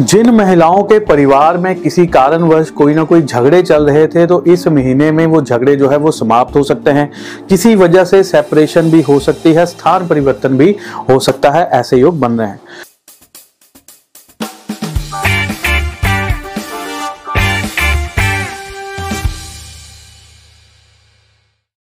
जिन महिलाओं के परिवार में किसी कारणवश कोई ना कोई झगड़े चल रहे थे तो इस महीने में वो झगड़े जो है वो समाप्त हो सकते हैं। किसी वजह से सेपरेशन भी हो सकती है, स्थान परिवर्तन भी हो सकता है, ऐसे योग बन रहे हैं।